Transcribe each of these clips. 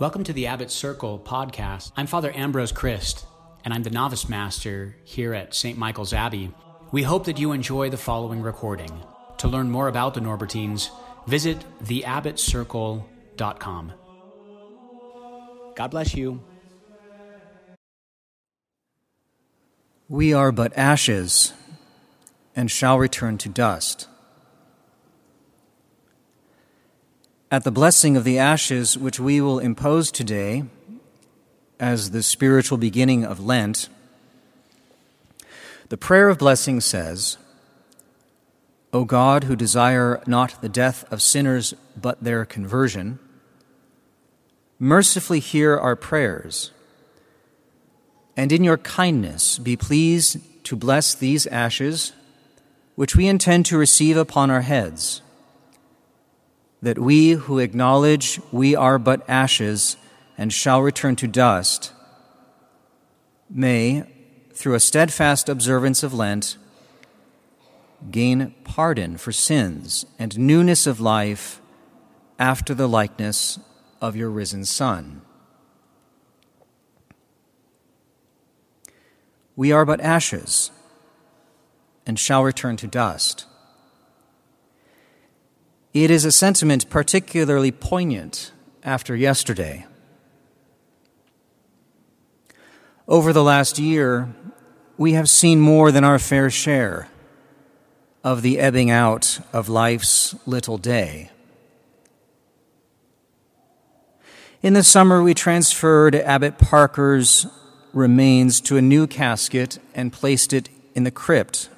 Welcome to the Abbot Circle podcast. I'm Father Ambrose Criste, and I'm the novice master here at St. Michael's Abbey. We hope that you enjoy the following recording. To learn more about the Norbertines, visit theabbotcircle.com. God bless you. We are but ashes and shall return to dust. At the blessing of the ashes, which we will impose today as the spiritual beginning of Lent, the prayer of blessing says, O God, who desire not the death of sinners but their conversion, mercifully hear our prayers, and in your kindness be pleased to bless these ashes, which we intend to receive upon our heads that we who acknowledge we are but ashes and shall return to dust may, through a steadfast observance of Lent, gain pardon for sins and newness of life after the likeness of your risen Son. We are but ashes and shall return to dust. It is a sentiment particularly poignant after yesterday. Over the last year, we have seen more than our fair share of the ebbing out of life's little day. In the summer, we transferred Abbot Parker's remains to a new casket and placed it in the crypt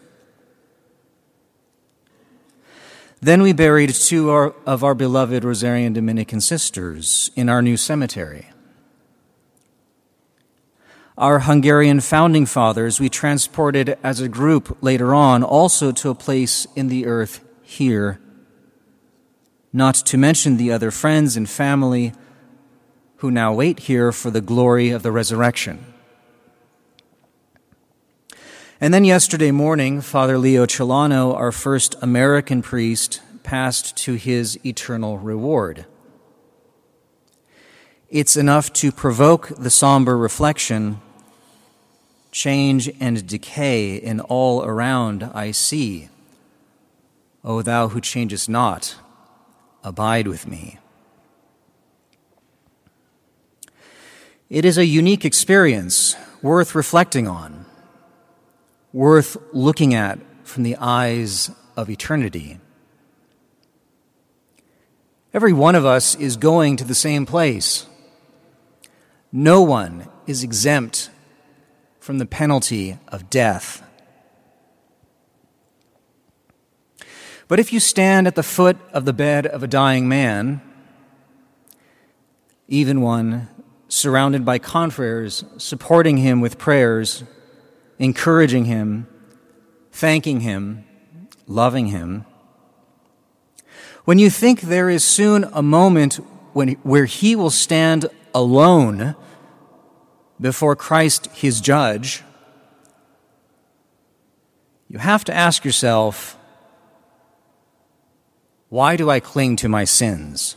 Then we buried two of our beloved Rosarian Dominican sisters in our new cemetery. Our Hungarian founding fathers we transported as a group later on also to a place in the earth here, not to mention the other friends and family who now wait here for the glory of the resurrection. And then yesterday morning, Father Leo Celano, our first American priest, passed to his eternal reward. It's enough to provoke the somber reflection change and decay in all around I see. O thou who changest not, abide with me. It is a unique experience worth reflecting on worth looking at from the eyes of eternity. Every one of us is going to the same place. No one is exempt from the penalty of death. But if you stand at the foot of the bed of a dying man, even one surrounded by confreres, supporting him with prayers, encouraging him, thanking him, loving him. When you think there is soon a moment when, where he will stand alone before Christ, his judge, you have to ask yourself, why do I cling to my sins?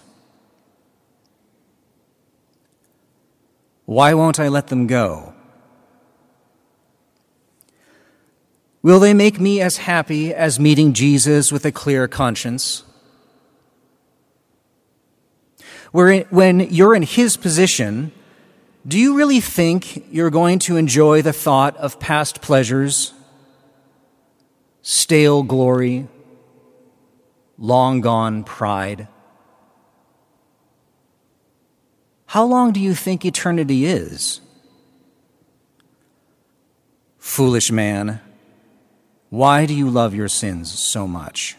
Why won't I let them go? Will they make me as happy as meeting Jesus with a clear conscience? When you're in his position, do you really think you're going to enjoy the thought of past pleasures, stale glory, long gone pride? How long do you think eternity is? Foolish man. Why do you love your sins so much?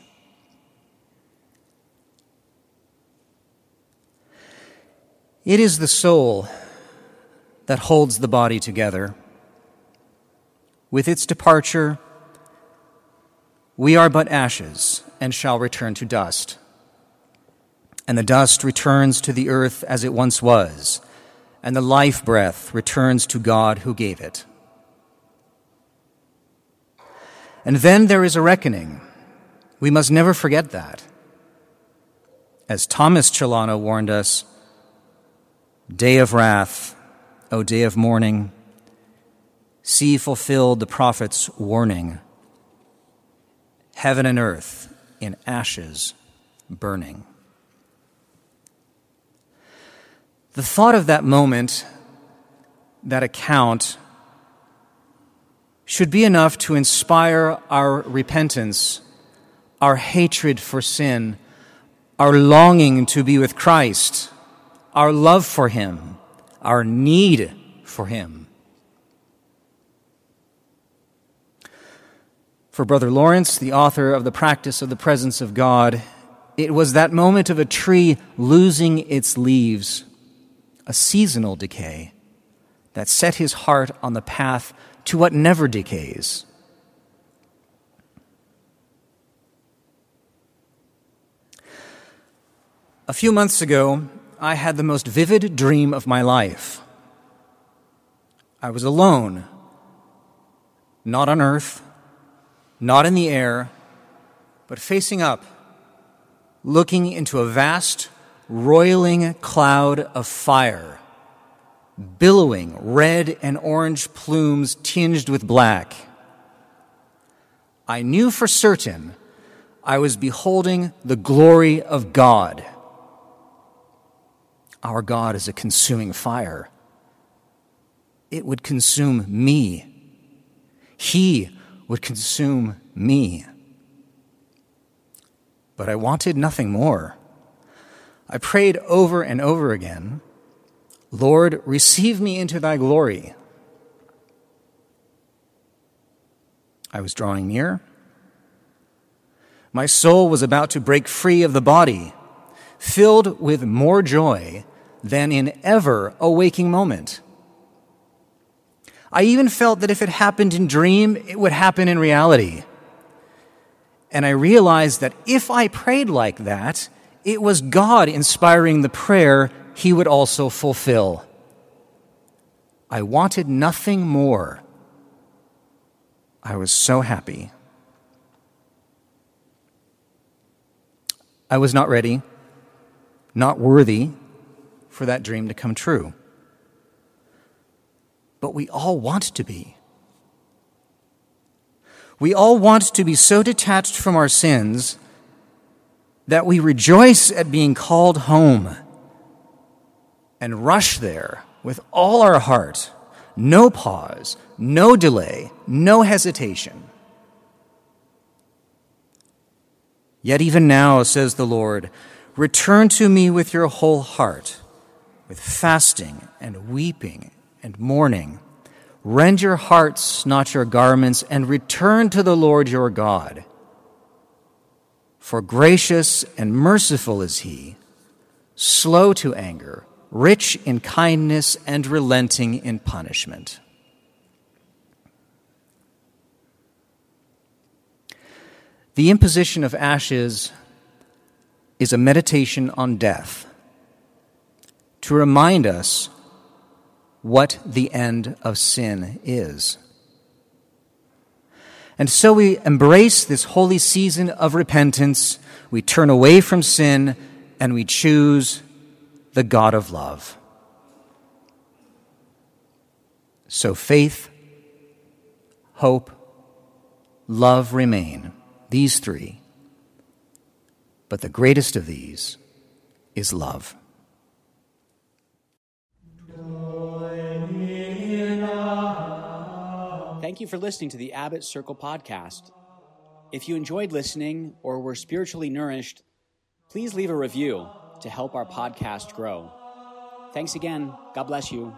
It is the soul that holds the body together. With its departure, we are but ashes and shall return to dust. And the dust returns to the earth as it once was, and the life breath returns to God who gave it. And then there is a reckoning. We must never forget that. As Thomas Celano warned us, Day of wrath, O day of mourning, see fulfilled the prophet's warning. Heaven and earth in ashes burning. The thought of that moment, that account, should be enough to inspire our repentance, our hatred for sin, our longing to be with Christ, our love for Him, our need for Him. For Brother Lawrence, the author of The Practice of the Presence of God, it was that moment of a tree losing its leaves, a seasonal decay, that set his heart on the path to what never decays. A few months ago, I had the most vivid dream of my life. I was alone, not on earth, not in the air, but facing up, looking into a vast, roiling cloud of fire billowing red and orange plumes tinged with black. I knew for certain I was beholding the glory of God. Our God is a consuming fire. It would consume me. He would consume me. But I wanted nothing more. I prayed over and over again Lord, receive me into thy glory. I was drawing near. My soul was about to break free of the body, filled with more joy than in ever a waking moment. I even felt that if it happened in dream, it would happen in reality. And I realized that if I prayed like that, it was God inspiring the prayer he would also fulfill. I wanted nothing more. I was so happy. I was not ready, not worthy for that dream to come true. But we all want to be. We all want to be so detached from our sins that we rejoice at being called home and rush there with all our heart, no pause, no delay, no hesitation. Yet even now, says the Lord, return to me with your whole heart, with fasting and weeping and mourning. Rend your hearts, not your garments, and return to the Lord your God. For gracious and merciful is he, slow to anger rich in kindness and relenting in punishment. The imposition of ashes is a meditation on death to remind us what the end of sin is. And so we embrace this holy season of repentance. We turn away from sin and we choose the God of love. So faith, hope, love remain, these three. But the greatest of these is love. Thank you for listening to the Abbot Circle podcast. If you enjoyed listening or were spiritually nourished, please leave a review to help our podcast grow. Thanks again. God bless you.